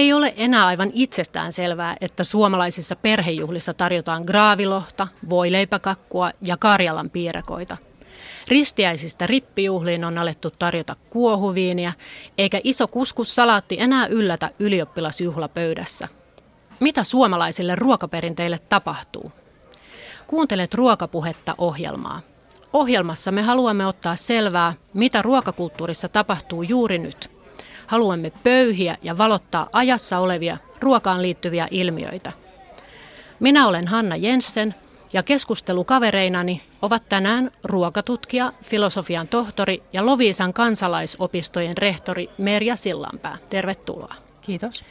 Ei ole enää aivan itsestään selvää, että suomalaisissa perhejuhlissa tarjotaan graavilohta, voileipäkakkua ja Karjalan piirakoita. Ristiäisistä rippijuhliin on alettu tarjota kuohuviiniä, eikä iso kuskussalaatti enää yllätä ylioppilasjuhlapöydässä. Mitä suomalaisille ruokaperinteille tapahtuu? Kuuntelet ruokapuhetta ohjelmaa. Ohjelmassa me haluamme ottaa selvää, mitä ruokakulttuurissa tapahtuu juuri nyt – Haluamme pöyhiä ja valottaa ajassa olevia ruokaan liittyviä ilmiöitä. Minä olen Hanna Jensen ja keskustelukavereinani ovat tänään ruokatutkija, filosofian tohtori ja Loviisan kansalaisopistojen rehtori Merja Sillanpää. Tervetuloa. Kiitos.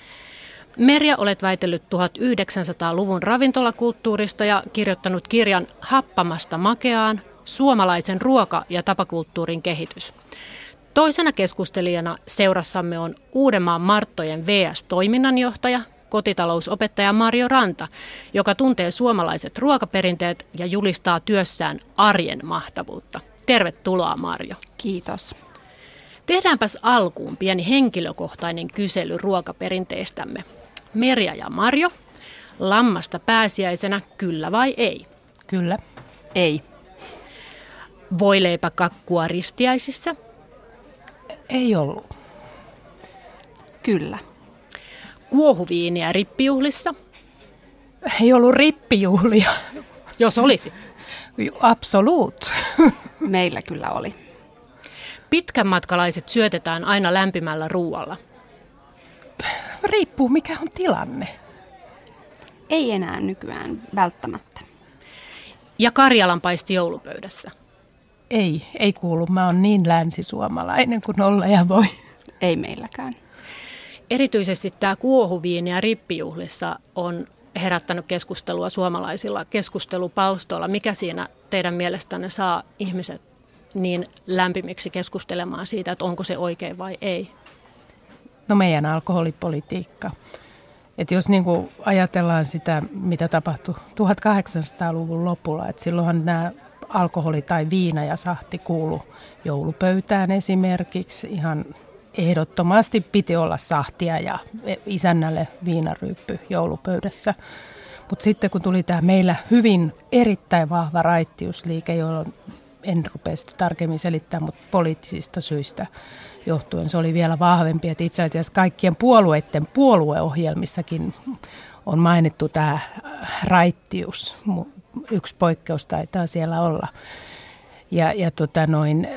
Merja, olet väitellyt 1900-luvun ravintolakulttuurista ja kirjoittanut kirjan Happamasta makeaan, suomalaisen ruoka- ja tapakulttuurin kehitys. Toisena keskustelijana seurassamme on Uudenmaan Marttojen VS-toiminnanjohtaja, kotitalousopettaja Mario Ranta, joka tuntee suomalaiset ruokaperinteet ja julistaa työssään arjen mahtavuutta. Tervetuloa Mario. Kiitos. Tehdäänpäs alkuun pieni henkilökohtainen kysely ruokaperinteistämme. Merja ja Marjo, lammasta pääsiäisenä kyllä vai ei? Kyllä. Ei. Voileipäkakkua ristiäisissä – ei ollut. Kyllä. Kuohuviiniä rippijuhlissa? Ei ollut rippijuhlia. Jos olisi. Absoluut. Meillä kyllä oli. Pitkänmatkalaiset syötetään aina lämpimällä ruualla. Riippuu mikä on tilanne. Ei enää nykyään välttämättä. Ja Karjalanpaisti joulupöydässä. Ei, ei kuulu. Mä oon niin länsisuomalainen kuin olla ja voi. Ei meilläkään. Erityisesti tämä kuohuviini ja rippijuhlissa on herättänyt keskustelua suomalaisilla keskustelupalstoilla. Mikä siinä teidän mielestänne saa ihmiset niin lämpimiksi keskustelemaan siitä, että onko se oikein vai ei? No meidän alkoholipolitiikka. Et jos niin ajatellaan sitä, mitä tapahtui 1800-luvun lopulla, että silloinhan nämä alkoholi tai viina ja sahti kuulu joulupöytään esimerkiksi. Ihan ehdottomasti piti olla sahtia ja isännälle viinaryyppy joulupöydässä. Mutta sitten kun tuli tämä meillä hyvin erittäin vahva raittiusliike, jolloin en rupea sitä tarkemmin selittämään, mutta poliittisista syistä johtuen se oli vielä vahvempi. Että itse asiassa kaikkien puolueiden puolueohjelmissakin on mainittu tämä raittius yksi poikkeus taitaa siellä olla. Ja, ja tota noin,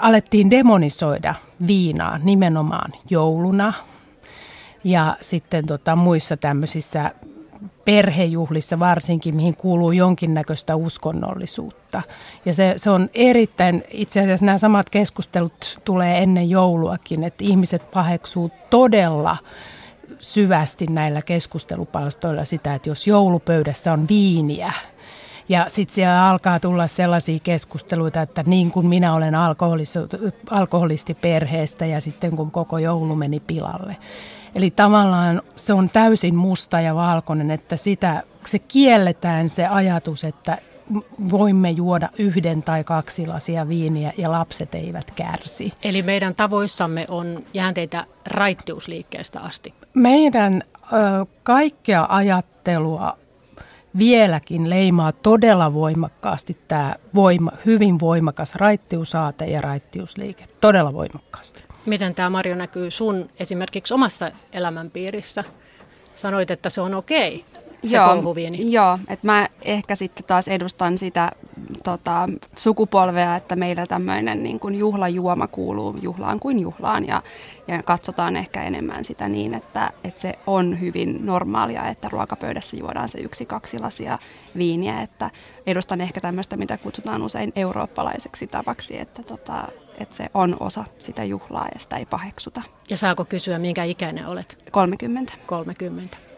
alettiin demonisoida viinaa nimenomaan jouluna ja sitten tota, muissa tämmöisissä perhejuhlissa varsinkin, mihin kuuluu jonkinnäköistä uskonnollisuutta. Ja se, se on erittäin, itse asiassa nämä samat keskustelut tulee ennen jouluakin, että ihmiset paheksuu todella syvästi näillä keskustelupalstoilla sitä, että jos joulupöydässä on viiniä, ja sitten siellä alkaa tulla sellaisia keskusteluita, että niin kuin minä olen alkoholisti perheestä ja sitten kun koko joulu meni pilalle. Eli tavallaan se on täysin musta ja valkoinen, että sitä, se kielletään se ajatus, että voimme juoda yhden tai kaksi lasia viiniä ja lapset eivät kärsi. Eli meidän tavoissamme on jäänteitä raittiusliikkeestä asti? Meidän ö, kaikkea ajattelua vieläkin leimaa todella voimakkaasti tämä voima, hyvin voimakas raittiusaate ja raittiusliike. Todella voimakkaasti. Miten tämä Marjo näkyy sun esimerkiksi omassa elämänpiirissä? Sanoit, että se on okei, se joo, Joo, että mä ehkä sitten taas edustan sitä tota, sukupolvea, että meillä tämmöinen niin kuin juhlajuoma kuuluu juhlaan kuin juhlaan ja, ja katsotaan ehkä enemmän sitä niin, että, että se on hyvin normaalia, että ruokapöydässä juodaan se yksi, kaksi lasia viiniä, että edustan ehkä tämmöistä, mitä kutsutaan usein eurooppalaiseksi tavaksi, että, tota, että se on osa sitä juhlaa ja sitä ei paheksuta. Ja saako kysyä, minkä ikäinen olet? 30. 30.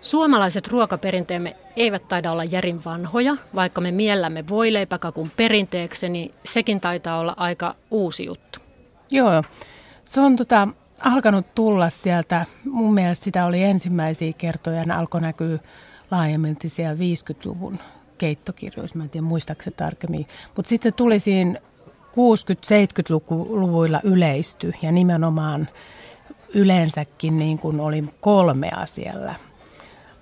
Suomalaiset ruokaperinteemme eivät taida olla järin vanhoja, vaikka me miellämme voileipäkakun perinteeksi, niin sekin taitaa olla aika uusi juttu. Joo, se on tota, alkanut tulla sieltä, mun mielestä sitä oli ensimmäisiä kertoja, ne alkoi näkyä laajemmin siellä 50-luvun keittokirjoissa, mä en tiedä muistaakseni tarkemmin, mutta sitten se tuli siinä 60-70-luvuilla yleisty ja nimenomaan yleensäkin niin kuin oli kolmea siellä.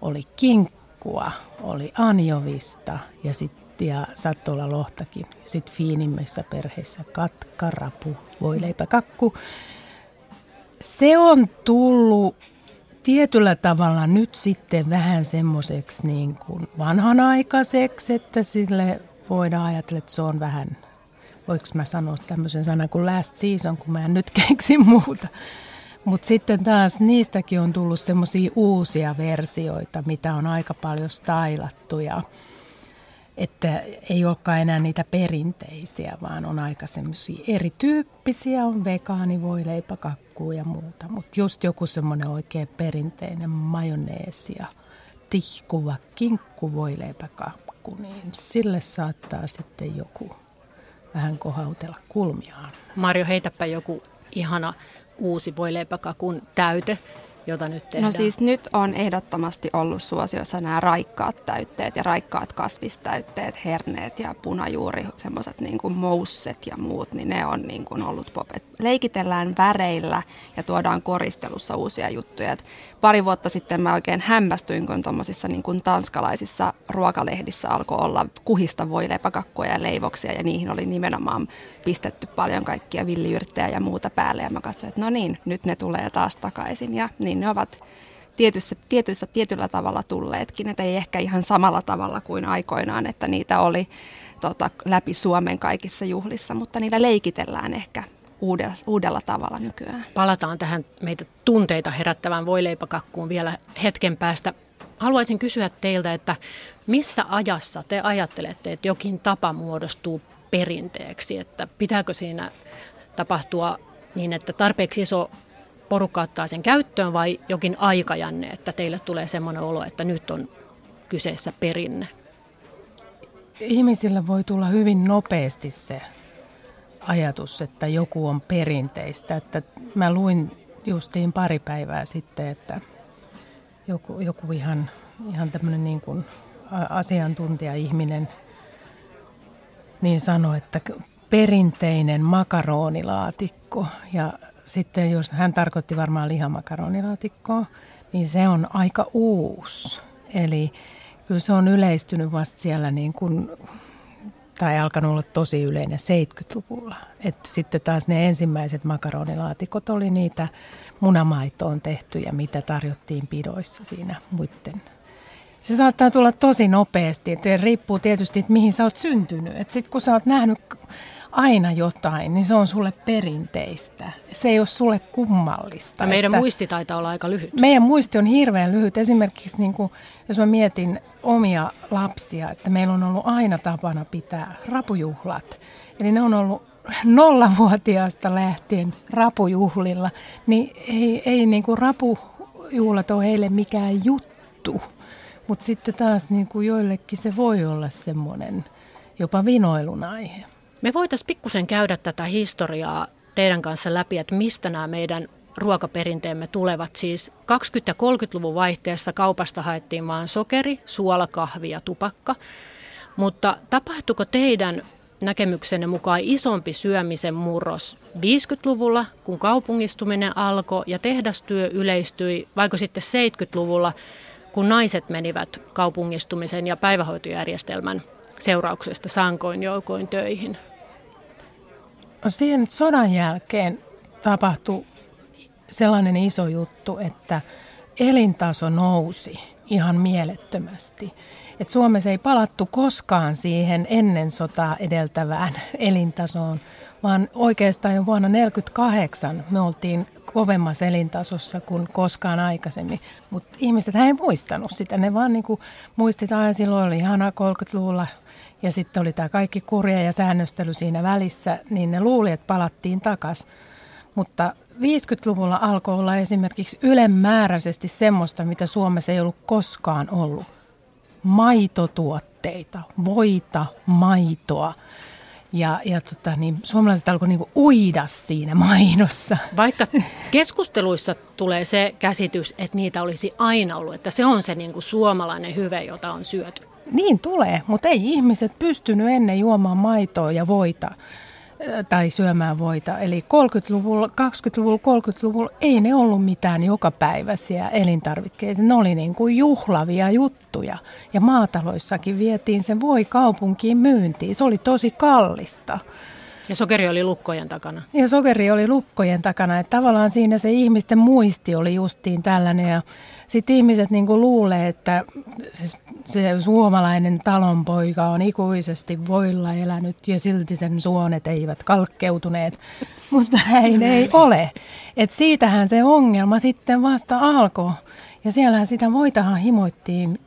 Oli kinkkua, oli anjovista ja sitten ja saattoi olla lohtakin. Sitten fiinimmissä perheissä katka, rapu, voileipä, kakku. Se on tullut tietyllä tavalla nyt sitten vähän semmoiseksi niin kuin vanhanaikaiseksi, että sille voidaan ajatella, että se on vähän, voiko mä sanoa tämmöisen sanan kuin last season, kun mä en nyt keksi muuta. Mutta sitten taas niistäkin on tullut semmoisia uusia versioita, mitä on aika paljon stylattu ja että ei olekaan enää niitä perinteisiä, vaan on aika semmoisia erityyppisiä, on vegaani, voi kakkuu ja muuta. Mutta just joku semmoinen oikein perinteinen majoneesi ja tihkuva kinkku voi kakku, niin sille saattaa sitten joku vähän kohautella kulmiaan. Marjo, heitäpä joku ihana uusi voileipäkakun täyte, jota nyt no tehdään? No siis nyt on ehdottomasti ollut suosiossa nämä raikkaat täytteet ja raikkaat kasvistäytteet, herneet ja punajuuri, semmoiset niin kuin mousset ja muut, niin ne on niin kuin ollut pop. Et leikitellään väreillä ja tuodaan koristelussa uusia juttuja. Et pari vuotta sitten mä oikein hämmästyin, kun tuommoisissa niin kuin tanskalaisissa ruokalehdissä alkoi olla kuhista voileipäkakkuja ja leivoksia ja niihin oli nimenomaan pistetty paljon kaikkia villiyrttejä ja muuta päälle ja mä katsoin, että no niin, nyt ne tulee taas takaisin ja niin ne ovat tietyssä, tietyssä, tietyllä tavalla tulleetkin, että ei ehkä ihan samalla tavalla kuin aikoinaan, että niitä oli tota, läpi Suomen kaikissa juhlissa, mutta niillä leikitellään ehkä uudella, uudella tavalla nykyään. Palataan tähän meitä tunteita herättävään voileipäkakkuun vielä hetken päästä. Haluaisin kysyä teiltä, että missä ajassa te ajattelette, että jokin tapa muodostuu perinteeksi, että pitääkö siinä tapahtua niin, että tarpeeksi iso porukka ottaa sen käyttöön vai jokin aikajänne, että teille tulee semmoinen olo, että nyt on kyseessä perinne? Ihmisillä voi tulla hyvin nopeasti se ajatus, että joku on perinteistä. Että mä luin justiin pari päivää sitten, että joku, joku ihan, ihan tämmöinen niin kuin asiantuntija-ihminen niin sanoi, että perinteinen makaronilaatikko ja sitten jos hän tarkoitti varmaan lihamakaronilaatikkoa, niin se on aika uusi. Eli kyllä se on yleistynyt vasta siellä niin kuin, tai alkanut olla tosi yleinen 70-luvulla. Et sitten taas ne ensimmäiset makaronilaatikot oli niitä munamaitoon tehtyjä, mitä tarjottiin pidoissa siinä muiden se saattaa tulla tosi nopeasti. että riippuu tietysti, että mihin sä oot syntynyt. Sitten kun sä oot nähnyt aina jotain, niin se on sulle perinteistä. Se ei ole sulle kummallista. Ja meidän että muisti taitaa olla aika lyhyt. Meidän muisti on hirveän lyhyt. Esimerkiksi niin kuin, jos mä mietin omia lapsia, että meillä on ollut aina tapana pitää rapujuhlat. Eli ne on ollut nollavuotiaasta lähtien rapujuhlilla, niin ei, ei niin kuin rapujuhlat ole heille mikään juttu. Mutta sitten taas niin kuin joillekin se voi olla semmoinen jopa vinoilun aihe. Me voitaisiin pikkusen käydä tätä historiaa teidän kanssa läpi, että mistä nämä meidän ruokaperinteemme tulevat. Siis 20- ja 30-luvun vaihteessa kaupasta haettiin vain sokeri, suola, kahvi ja tupakka. Mutta tapahtuiko teidän näkemyksenne mukaan isompi syömisen murros 50-luvulla, kun kaupungistuminen alkoi ja tehdastyö yleistyi, vaiko sitten 70-luvulla, kun naiset menivät kaupungistumisen ja päivähoitojärjestelmän seurauksesta sankoin joukoin töihin? No siihen sodan jälkeen tapahtui sellainen iso juttu, että elintaso nousi ihan mielettömästi. Et Suomessa ei palattu koskaan siihen ennen sotaa edeltävään elintasoon, vaan oikeastaan jo vuonna 1948 me oltiin kovemmassa elintasossa kuin koskaan aikaisemmin. Mutta ihmiset ei muistanut sitä, ne vaan niinku muistitaan, että silloin oli ihana 30-luvulla ja sitten oli tämä kaikki kurja ja säännöstely siinä välissä, niin ne luuli, että palattiin takaisin. Mutta 50-luvulla alkoi olla esimerkiksi ylemmääräisesti semmoista, mitä Suomessa ei ollut koskaan ollut. Maitotuotteita, voita, maitoa – ja, ja tota, niin suomalaiset alkoi niinku uida siinä mainossa. Vaikka keskusteluissa tulee se käsitys, että niitä olisi aina ollut, että se on se niinku suomalainen hyve, jota on syöty. Niin tulee, mutta ei ihmiset pystynyt ennen juomaan maitoa ja voita tai syömään voita. Eli 30-luvulla, 20-luvulla, 30-luvulla ei ne ollut mitään jokapäiväisiä elintarvikkeita. Ne oli niin kuin juhlavia juttuja. Ja maataloissakin vietiin se voi kaupunkiin myyntiin. Se oli tosi kallista. Ja sokeri oli lukkojen takana. Ja sokeri oli lukkojen takana. Että tavallaan siinä se ihmisten muisti oli justiin tällainen. Ja sitten ihmiset niinku luulee, että se, se suomalainen talonpoika on ikuisesti voilla elänyt ja silti sen suonet eivät kalkkeutuneet. Mutta näin ei ole. Et siitähän se ongelma sitten vasta alkoi. Ja siellähän sitä voitahan himoittiin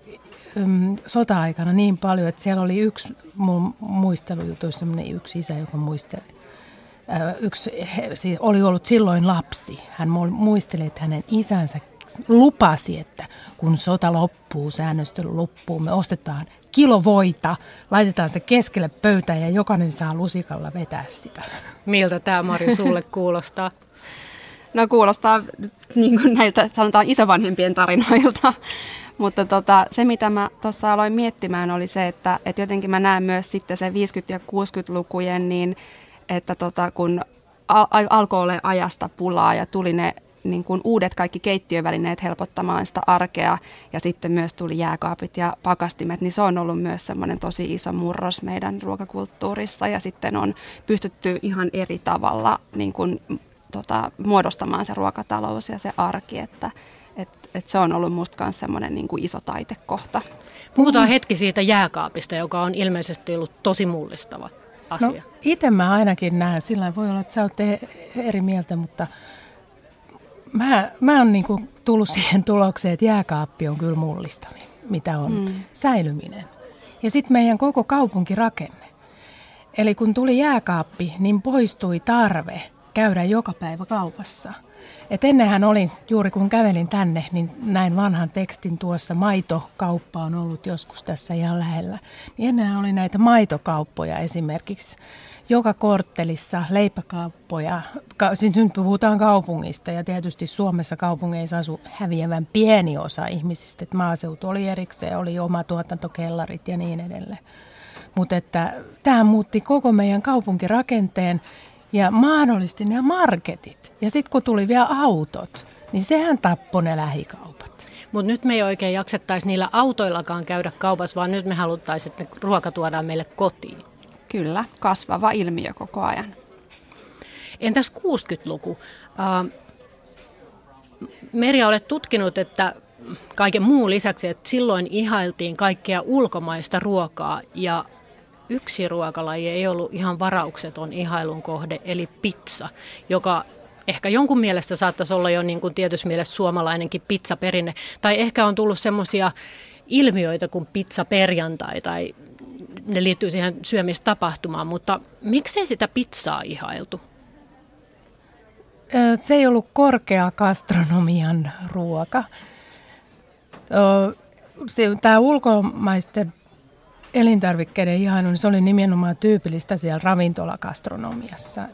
ym, sota-aikana niin paljon, että siellä oli yksi mun muistelujutuissa yksi isä, joka muisteli. Yksi oli ollut silloin lapsi. Hän muisteli, että hänen isänsä lupasi, että kun sota loppuu, säännöstely loppuu, me ostetaan kilo voita, laitetaan se keskelle pöytää ja jokainen saa lusikalla vetää sitä. Miltä tämä Mari sulle kuulostaa? No kuulostaa niin kuin näitä sanotaan isovanhempien tarinoilta. Mutta tota, se, mitä mä tuossa aloin miettimään, oli se, että, että jotenkin mä näen myös sitten se 50- ja 60-lukujen, niin että tota, kun al- alkoi olla ajasta pulaa ja tuli ne niin kuin uudet kaikki keittiövälineet helpottamaan sitä arkea ja sitten myös tuli jääkaapit ja pakastimet, niin se on ollut myös semmoinen tosi iso murros meidän ruokakulttuurissa ja sitten on pystytty ihan eri tavalla niin kuin, tota, muodostamaan se ruokatalous ja se arki, että et, et se on ollut musta myös semmoinen niin kuin iso taitekohta. Puhutaan hetki siitä jääkaapista, joka on ilmeisesti ollut tosi mullistava asia. No, itse mä ainakin näen, sillä voi olla, että sä oot eri mieltä, mutta mä, mä oon niinku tullut siihen tulokseen, että jääkaappi on kyllä mullistavin, mitä on mm. säilyminen. Ja sitten meidän koko kaupunkirakenne. Eli kun tuli jääkaappi, niin poistui tarve käydä joka päivä kaupassa. Et ennenhän oli, juuri kun kävelin tänne, niin näin vanhan tekstin tuossa, maitokauppa on ollut joskus tässä ihan lähellä. Niin ennenhän oli näitä maitokauppoja esimerkiksi joka korttelissa leipäkauppoja. Siis nyt puhutaan kaupungista ja tietysti Suomessa kaupungeissa asuu häviävän pieni osa ihmisistä. Että maaseutu oli erikseen, oli oma tuotantokellarit ja niin edelleen. Mutta että tämä muutti koko meidän kaupunkirakenteen ja mahdollisti ne marketit. Ja sitten kun tuli vielä autot, niin sehän tappoi ne lähikaupat. Mutta nyt me ei oikein jaksettaisi niillä autoillakaan käydä kaupassa, vaan nyt me haluttaisiin, että ruoka tuodaan meille kotiin. Kyllä, kasvava ilmiö koko ajan. Entäs 60-luku? Uh, Merja, olet tutkinut, että kaiken muun lisäksi, että silloin ihailtiin kaikkea ulkomaista ruokaa ja yksi ruokalaji ei ollut ihan varaukseton ihailun kohde, eli pizza, joka ehkä jonkun mielestä saattaisi olla jo niin kuin tietyssä mielessä suomalainenkin pizzaperinne. Tai ehkä on tullut semmoisia ilmiöitä kuin pizza perjantai tai ne liittyy siihen syömistapahtumaan, mutta miksei sitä pizzaa ihailtu? Se ei ollut korkea gastronomian ruoka. Tämä ulkomaisten elintarvikkeiden ihailu, niin se oli nimenomaan tyypillistä siellä ravintolagastronomiassa.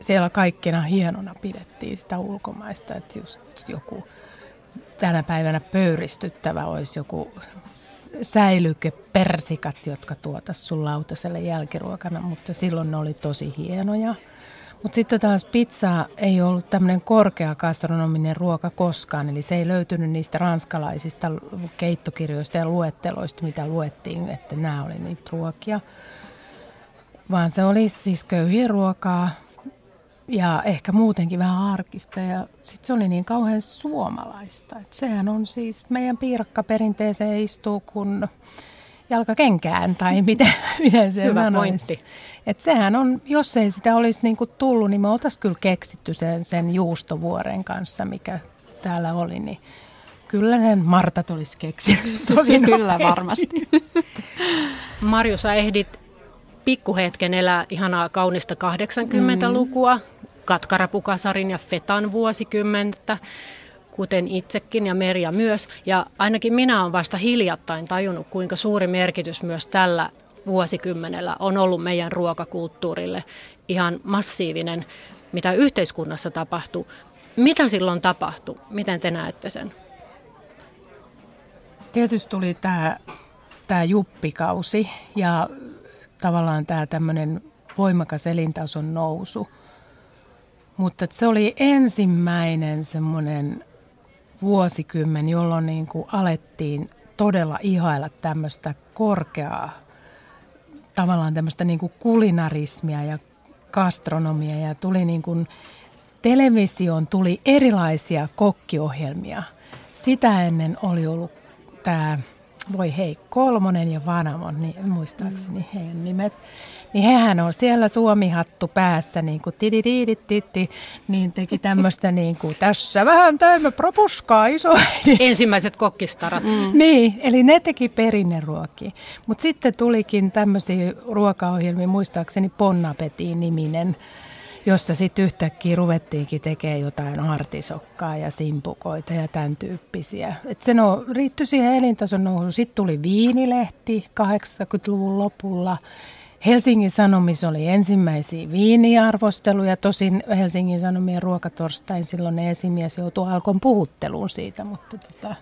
Siellä kaikkina hienona pidettiin sitä ulkomaista, että just joku tänä päivänä pöyristyttävä olisi joku säilykepersikat, jotka tuotaisiin sun lautaselle jälkiruokana, mutta silloin ne oli tosi hienoja. Mutta sitten taas pizza ei ollut tämmöinen korkea gastronominen ruoka koskaan, eli se ei löytynyt niistä ranskalaisista keittokirjoista ja luetteloista, mitä luettiin, että nämä oli niitä ruokia. Vaan se oli siis köyhiä ruokaa, ja ehkä muutenkin vähän arkista ja sitten se oli niin kauhean suomalaista. Et sehän on siis meidän piirakkaperinteeseen istuu kun jalka kenkään tai miten, miten se Hyvä sanoisi. Et sehän on, jos ei sitä olisi niinku tullut, niin me oltaisiin kyllä keksitty sen, sen juustovuoren kanssa, mikä täällä oli, niin kyllä sen Marta olisi keksinyt tosi Kyllä varmasti. Marju, sä ehdit pikkuhetken elää ihanaa kaunista 80-lukua. Mm. Katkarapukasarin ja Fetan vuosikymmentä, kuten itsekin ja Merja myös. Ja ainakin minä olen vasta hiljattain tajunnut, kuinka suuri merkitys myös tällä vuosikymmenellä on ollut meidän ruokakulttuurille. Ihan massiivinen, mitä yhteiskunnassa tapahtuu. Mitä silloin tapahtui? Miten te näette sen? Tietysti tuli tämä, tämä juppikausi ja tavallaan tämä tämmöinen voimakas elintason nousu. Mutta se oli ensimmäinen semmoinen vuosikymmen, jolloin niin kuin alettiin todella ihailla tämmöistä korkeaa, tavallaan tämmöistä niin kuin kulinarismia ja gastronomia ja tuli niin kuin, televisioon tuli erilaisia kokkiohjelmia. Sitä ennen oli ollut tämä, voi hei, Kolmonen ja Vanamon, niin muistaakseni mm. heidän nimet niin hehän on siellä suomihattu päässä, niin kuin titti, niin teki tämmöistä niin kuin, tässä vähän täynnä propuskaa iso. Ensimmäiset kokkistarat. Mm. Niin, eli ne teki perinneruokia. Mutta sitten tulikin tämmöisiä ruokaohjelmia, muistaakseni Ponnapetiin niminen, jossa sitten yhtäkkiä ruvettiinkin tekemään jotain artisokkaa ja simpukoita ja tämän tyyppisiä. Et se no, riittyi siihen elintason nousuun. Sitten tuli viinilehti 80-luvun lopulla Helsingin Sanomissa oli ensimmäisiä viiniarvosteluja, tosin Helsingin Sanomien ruokatorstain silloin esimies joutui alkon puhutteluun siitä, mutta, tota,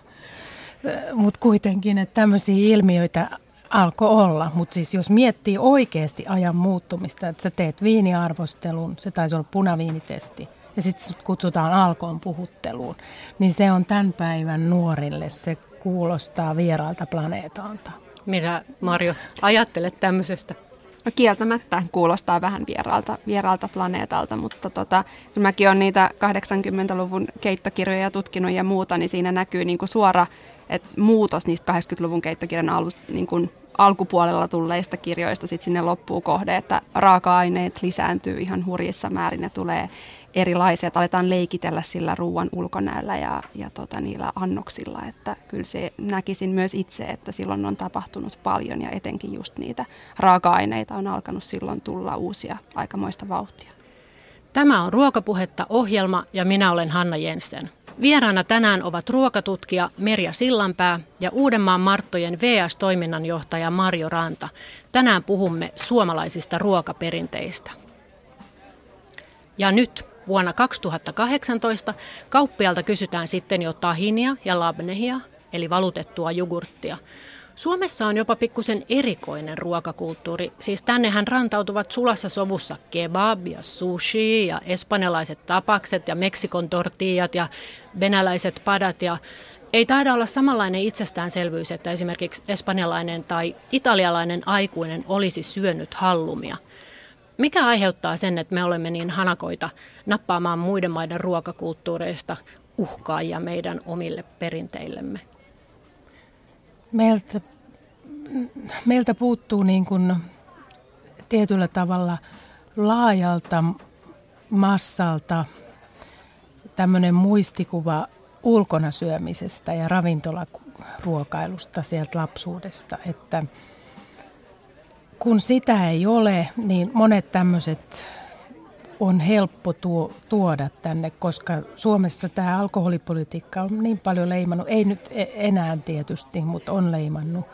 mutta kuitenkin, että tämmöisiä ilmiöitä alkoi olla. Mutta siis jos miettii oikeasti ajan muuttumista, että sä teet viiniarvostelun, se taisi olla punaviinitesti, ja sitten kutsutaan alkoon puhutteluun, niin se on tämän päivän nuorille, se kuulostaa vieraalta planeetalta. Mitä Marjo ajattelet tämmöisestä? No kieltämättä kuulostaa vähän vieraalta, vieraalta planeetalta, mutta tota, kun mäkin olen niitä 80-luvun keittokirjoja tutkinut ja muuta, niin siinä näkyy niin kuin suora että muutos niistä 80-luvun keittokirjan alu, niin kuin alkupuolella tulleista kirjoista sitten sinne loppuu kohde, että raaka-aineet lisääntyy ihan hurjissa määrin ja tulee erilaisia, että aletaan leikitellä sillä ruoan ulkonäöllä ja, ja tota, niillä annoksilla. Että kyllä se näkisin myös itse, että silloin on tapahtunut paljon ja etenkin just niitä raaka-aineita on alkanut silloin tulla uusia aikamoista vauhtia. Tämä on Ruokapuhetta ohjelma ja minä olen Hanna Jensen. Vieraana tänään ovat ruokatutkija Merja Sillanpää ja Uudenmaan Marttojen VS-toiminnanjohtaja Marjo Ranta. Tänään puhumme suomalaisista ruokaperinteistä. Ja nyt Vuonna 2018 kauppialta kysytään sitten jo tahinia ja labnehia, eli valutettua jogurttia. Suomessa on jopa pikkusen erikoinen ruokakulttuuri. Siis tännehän rantautuvat sulassa sovussa kebab ja sushi ja espanjalaiset tapakset ja Meksikon tortillat ja venäläiset padat ja ei taida olla samanlainen itsestäänselvyys, että esimerkiksi espanjalainen tai italialainen aikuinen olisi syönyt hallumia. Mikä aiheuttaa sen, että me olemme niin hanakoita nappaamaan muiden maiden ruokakulttuureista uhkaajia meidän omille perinteillemme? Meiltä, meiltä puuttuu niin kuin tietyllä tavalla laajalta massalta tämmöinen muistikuva ulkona syömisestä ja ravintolaruokailusta sieltä lapsuudesta, että – kun sitä ei ole, niin monet tämmöiset on helppo tuo, tuoda tänne, koska Suomessa tämä alkoholipolitiikka on niin paljon leimannut, ei nyt e-, enää tietysti, mutta on leimannut,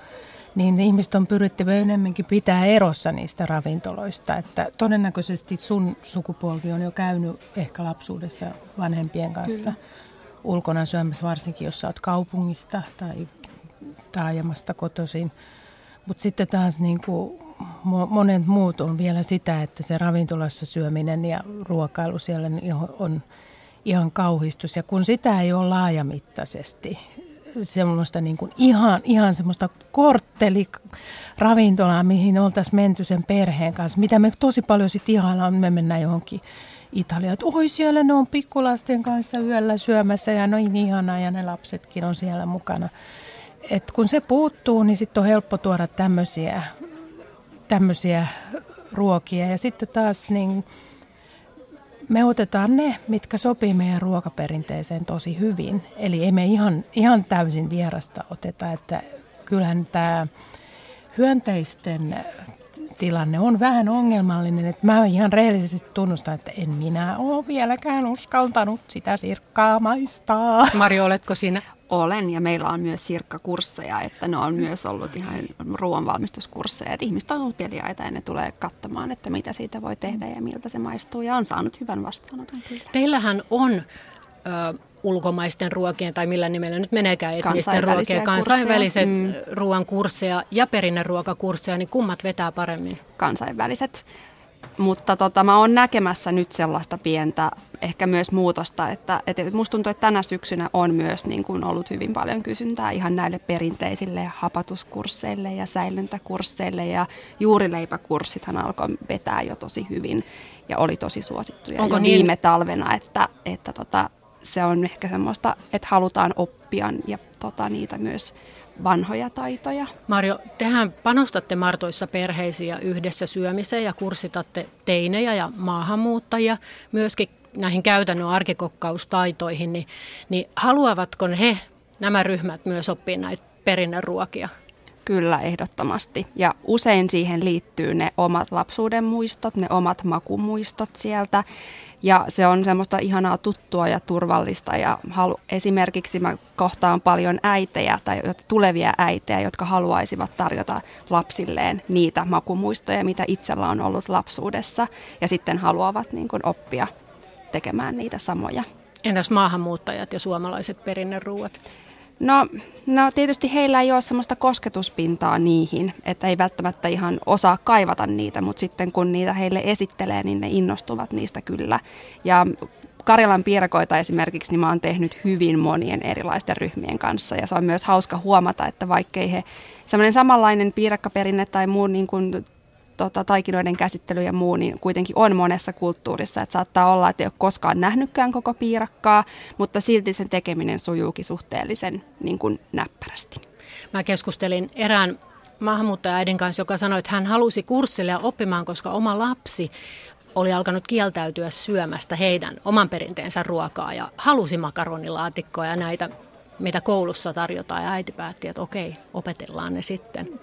niin ihmiset on pyrittävä enemmänkin pitää erossa niistä ravintoloista. Että todennäköisesti sun sukupolvi on jo käynyt ehkä lapsuudessa vanhempien kanssa Kyllä. ulkona syömässä, varsinkin jos sä oot kaupungista tai taajamasta kotoisin. Mutta sitten taas niin kuin monet muut on vielä sitä, että se ravintolassa syöminen ja ruokailu siellä on ihan kauhistus. Ja kun sitä ei ole laajamittaisesti, semmoista niin kuin ihan, ihan semmoista kortteliravintolaa, mihin oltaisiin menty sen perheen kanssa, mitä me tosi paljon sitten ihaillaan, me mennään johonkin Italiaan, että oi siellä ne on pikkulasten kanssa yöllä syömässä ja no niin ihanaa ja ne lapsetkin on siellä mukana. Et kun se puuttuu, niin sitten on helppo tuoda tämmöisiä tämmöisiä ruokia. Ja sitten taas niin me otetaan ne, mitkä sopii meidän ruokaperinteeseen tosi hyvin. Eli ei me ihan, ihan täysin vierasta oteta, että kyllähän tämä hyönteisten tilanne on vähän ongelmallinen. Että mä ihan rehellisesti tunnustan, että en minä ole vieläkään uskaltanut sitä sirkkaa maistaa. Mari, oletko siinä? Olen ja meillä on myös sirkkakursseja, että ne on myös ollut ihan ruoanvalmistuskursseja. Että ihmiset on uteliaita ja ne tulee katsomaan, että mitä siitä voi tehdä ja miltä se maistuu ja on saanut hyvän vastaanoton kyllä. Teillähän on ö, ulkomaisten ruokien tai millä nimellä nyt meneekään etnisten ruokien kansainväliset mm. ruoan kursseja ja perinneruokakursseja, niin kummat vetää paremmin? Kansainväliset mutta tota, mä oon näkemässä nyt sellaista pientä ehkä myös muutosta, että, että musta tuntuu, että tänä syksynä on myös niin kuin ollut hyvin paljon kysyntää ihan näille perinteisille hapatuskursseille ja säilyntäkursseille ja juurileipäkurssithan alkoi vetää jo tosi hyvin ja oli tosi suosittuja Onko jo niin? viime talvena, että, että tota, se on ehkä semmoista, että halutaan oppia ja tota, niitä myös vanhoja taitoja. Marjo, tehän panostatte Martoissa perheisiin ja yhdessä syömiseen ja kurssitatte teinejä ja maahanmuuttajia myöskin näihin käytännön arkikokkaustaitoihin, niin, niin haluavatko he, nämä ryhmät myös oppia näitä perinneruokia? Kyllä, ehdottomasti. Ja usein siihen liittyy ne omat lapsuuden muistot, ne omat makumuistot sieltä. Ja se on semmoista ihanaa tuttua ja turvallista. Ja halu, esimerkiksi mä kohtaan paljon äitejä tai tulevia äitejä, jotka haluaisivat tarjota lapsilleen niitä makumuistoja, mitä itsellä on ollut lapsuudessa. Ja sitten haluavat niin kuin oppia tekemään niitä samoja. Entäs maahanmuuttajat ja suomalaiset perinneruuat? No, no tietysti heillä ei ole sellaista kosketuspintaa niihin, että ei välttämättä ihan osaa kaivata niitä, mutta sitten kun niitä heille esittelee, niin ne innostuvat niistä kyllä. Ja Karjalan piirakoita esimerkiksi niin mä oon tehnyt hyvin monien erilaisten ryhmien kanssa ja se on myös hauska huomata, että vaikkei he semmoinen samanlainen piirakkaperinne tai muu niin kuin tota, taikinoiden käsittely ja muu, niin kuitenkin on monessa kulttuurissa. Että saattaa olla, että ei ole koskaan nähnytkään koko piirakkaa, mutta silti sen tekeminen sujuukin suhteellisen niin kuin näppärästi. Mä keskustelin erään maahanmuuttajaäidin kanssa, joka sanoi, että hän halusi kurssille ja oppimaan, koska oma lapsi oli alkanut kieltäytyä syömästä heidän oman perinteensä ruokaa ja halusi makaronilaatikkoa ja näitä, mitä koulussa tarjotaan. Ja äiti päätti, että okei, opetellaan ne sitten.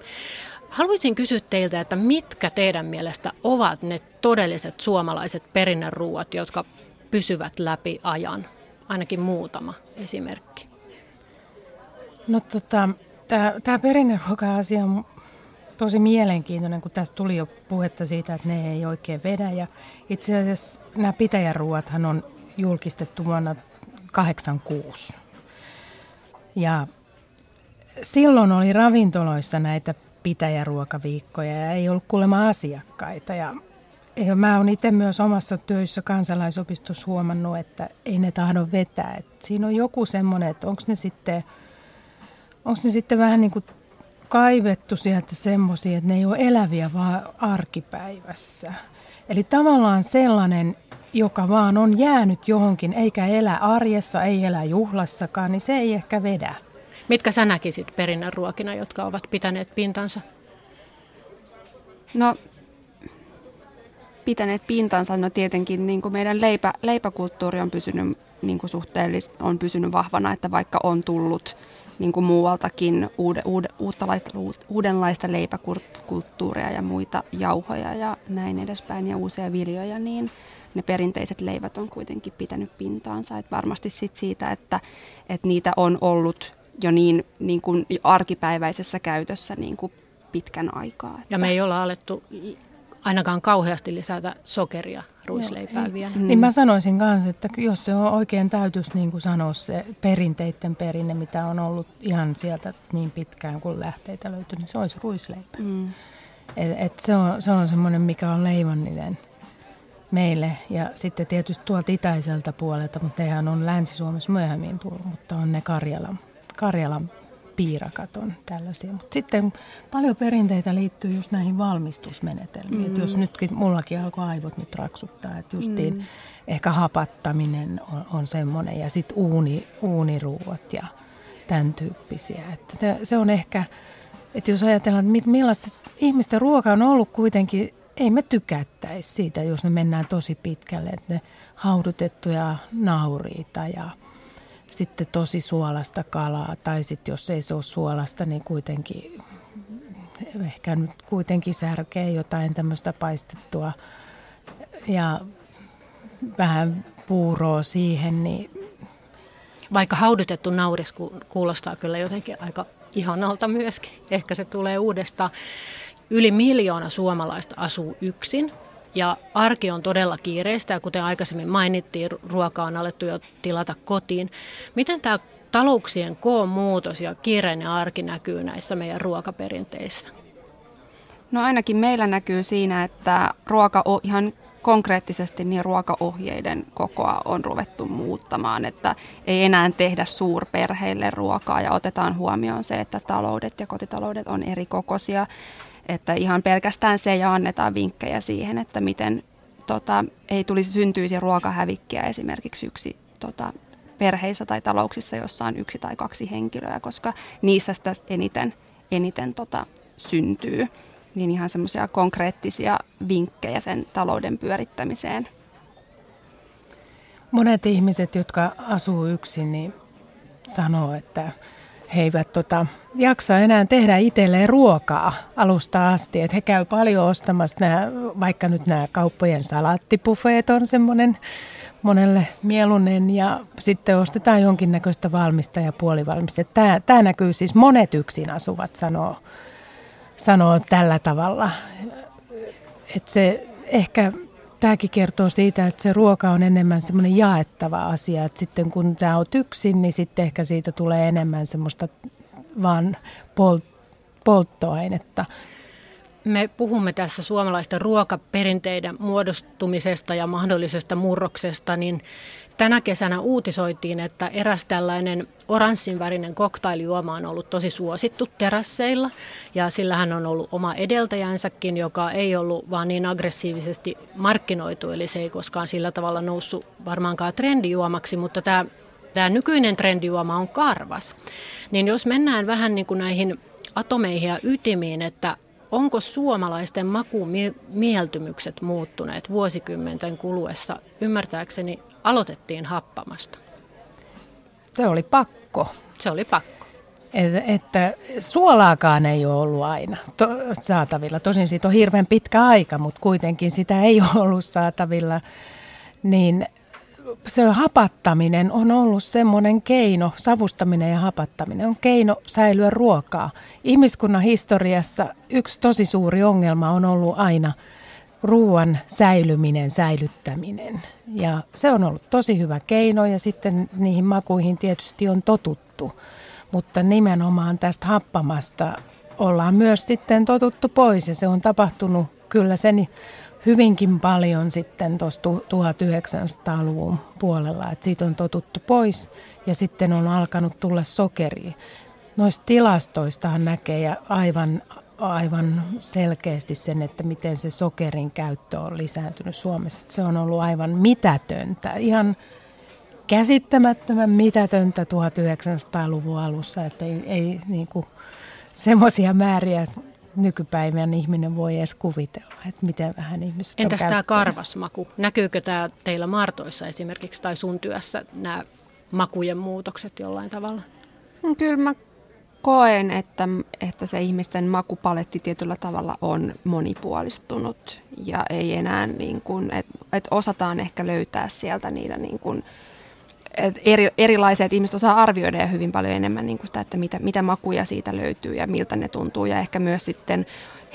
Haluaisin kysyä teiltä, että mitkä teidän mielestä ovat ne todelliset suomalaiset perinneruuat, jotka pysyvät läpi ajan? Ainakin muutama esimerkki. No tota, tämä perinneruoka-asia on tosi mielenkiintoinen, kun tässä tuli jo puhetta siitä, että ne ei oikein vedä. Ja itse asiassa nämä pitäjäruuathan on julkistettu vuonna 1986. Ja silloin oli ravintoloissa näitä pitäjäruokaviikkoja ja ei ollut kuulemma asiakkaita. Ja, ja mä oon itse myös omassa työssä kansalaisopistossa huomannut, että ei ne tahdo vetää. Et siinä on joku semmoinen, että onko ne sitten, onko ne sitten vähän niin kuin kaivettu sieltä semmoisia, että ne ei ole eläviä vaan arkipäivässä. Eli tavallaan sellainen, joka vaan on jäänyt johonkin, eikä elä arjessa, ei elä juhlassakaan, niin se ei ehkä vedä. Mitkä sä näkisit perinnönruokina, jotka ovat pitäneet pintansa? No, pitäneet pintansa, no tietenkin niin kuin meidän leipä, leipäkulttuuri on pysynyt niin kuin suhteellis, on pysynyt vahvana, että vaikka on tullut niin kuin muualtakin uude, uude, uutta, uudenlaista leipäkulttuuria ja muita jauhoja ja näin edespäin ja uusia viljoja, niin ne perinteiset leivät on kuitenkin pitänyt pintaansa. Et varmasti sit siitä, että, että niitä on ollut jo niin, niin kuin arkipäiväisessä käytössä niin kuin pitkän aikaa. Että. Ja me ei olla alettu ainakaan kauheasti lisätä sokeria ruisleipää Joo, vielä. Mm. Niin mä sanoisin kanssa, että jos se on oikein täytys niin kuin sanoa se perinteiden perinne, mitä on ollut ihan sieltä niin pitkään kuin lähteitä löytyy, niin se olisi ruisleipä. Mm. Et, et se on, se on semmoinen, mikä on leivonninen meille. Ja sitten tietysti tuolta itäiseltä puolelta, mutta eihän on Länsi-Suomessa myöhemmin tullut, mutta on ne Karjalan Karjalan piirakat on tällaisia. Mutta sitten paljon perinteitä liittyy just näihin valmistusmenetelmiin. Mm. Et jos nytkin, mullakin alkoi aivot nyt raksuttaa, että justiin mm. ehkä hapattaminen on, on semmoinen ja sitten uuni, uuniruuat ja tämän tyyppisiä. Että se on ehkä, että jos ajatellaan, että millaista ihmisten ruoka on ollut kuitenkin, ei me tykättäisi siitä, jos me mennään tosi pitkälle, että ne haudutettuja nauriita ja sitten tosi suolasta kalaa, tai sitten jos ei se ole suolasta, niin kuitenkin ehkä nyt kuitenkin särkee jotain tämmöistä paistettua ja vähän puuroa siihen, niin vaikka haudutettu nauris kuulostaa kyllä jotenkin aika ihanalta myöskin. Ehkä se tulee uudestaan. Yli miljoona suomalaista asuu yksin ja arki on todella kiireistä ja kuten aikaisemmin mainittiin, ruokaa on alettu jo tilata kotiin. Miten tämä talouksien koon muutos ja kiireinen arki näkyy näissä meidän ruokaperinteissä? No ainakin meillä näkyy siinä, että ruoka ihan konkreettisesti niin ruokaohjeiden kokoa on ruvettu muuttamaan, että ei enää tehdä suurperheille ruokaa ja otetaan huomioon se, että taloudet ja kotitaloudet on eri kokoisia, että ihan pelkästään se ja annetaan vinkkejä siihen, että miten tota, ei tulisi syntyisi ruokahävikkiä esimerkiksi yksi tota, perheissä tai talouksissa, jossa on yksi tai kaksi henkilöä, koska niissä sitä eniten, eniten tota, syntyy niin ihan semmoisia konkreettisia vinkkejä sen talouden pyörittämiseen. Monet ihmiset, jotka asuu yksin, niin sanoo, että he eivät tota, jaksa enää tehdä itselleen ruokaa alusta asti. Että he käy paljon ostamassa nämä, vaikka nyt nämä kauppojen salaattipufeet on semmoinen monelle mieluinen ja sitten ostetaan jonkinnäköistä valmista ja puolivalmista. Tämä, tämä näkyy siis monet yksin asuvat sanoo sanoo tällä tavalla. Että se ehkä tämäkin kertoo siitä, että se ruoka on enemmän semmoinen jaettava asia. Että sitten kun sä oot yksin, niin sitten ehkä siitä tulee enemmän semmoista vaan polttoainetta. Me puhumme tässä suomalaisten ruokaperinteiden muodostumisesta ja mahdollisesta murroksesta, niin tänä kesänä uutisoitiin, että eräs tällainen oranssinvärinen koktailijuoma on ollut tosi suosittu terasseilla. Ja sillähän on ollut oma edeltäjänsäkin, joka ei ollut vaan niin aggressiivisesti markkinoitu, eli se ei koskaan sillä tavalla noussut varmaankaan trendijuomaksi, mutta tämä, tämä nykyinen trendijuoma on karvas. Niin jos mennään vähän niin kuin näihin atomeihin ja ytimiin, että Onko suomalaisten makumieltymykset muuttuneet vuosikymmenten kuluessa? Ymmärtääkseni aloitettiin happamasta. Se oli pakko. Se oli pakko. Et, että suolaakaan ei ole ollut aina to, saatavilla. Tosin siitä on hirveän pitkä aika, mutta kuitenkin sitä ei ole ollut saatavilla. Niin se hapattaminen on ollut semmoinen keino, savustaminen ja hapattaminen on keino säilyä ruokaa. Ihmiskunnan historiassa yksi tosi suuri ongelma on ollut aina ruoan säilyminen, säilyttäminen. Ja se on ollut tosi hyvä keino ja sitten niihin makuihin tietysti on totuttu. Mutta nimenomaan tästä happamasta ollaan myös sitten totuttu pois ja se on tapahtunut kyllä sen hyvinkin paljon sitten tuossa 1900-luvun puolella, että siitä on totuttu pois ja sitten on alkanut tulla sokeri. Noista tilastoistahan näkee aivan, aivan selkeästi sen, että miten se sokerin käyttö on lisääntynyt Suomessa. Se on ollut aivan mitätöntä, ihan käsittämättömän mitätöntä 1900-luvun alussa, että ei, ei niin semmoisia määriä nykypäivän ihminen voi edes kuvitella, että miten vähän ihmiset Entäs tämä karvasmaku? Näkyykö tämä teillä Martoissa esimerkiksi tai sun työssä nämä makujen muutokset jollain tavalla? No kyllä mä koen, että, että se ihmisten makupaletti tietyllä tavalla on monipuolistunut ja ei enää niin kuin, että, että osataan ehkä löytää sieltä niitä niin kuin, eri, erilaisia, että ihmiset osaa arvioida ja hyvin paljon enemmän niin kuin sitä, että mitä, mitä makuja siitä löytyy ja miltä ne tuntuu. Ja ehkä myös sitten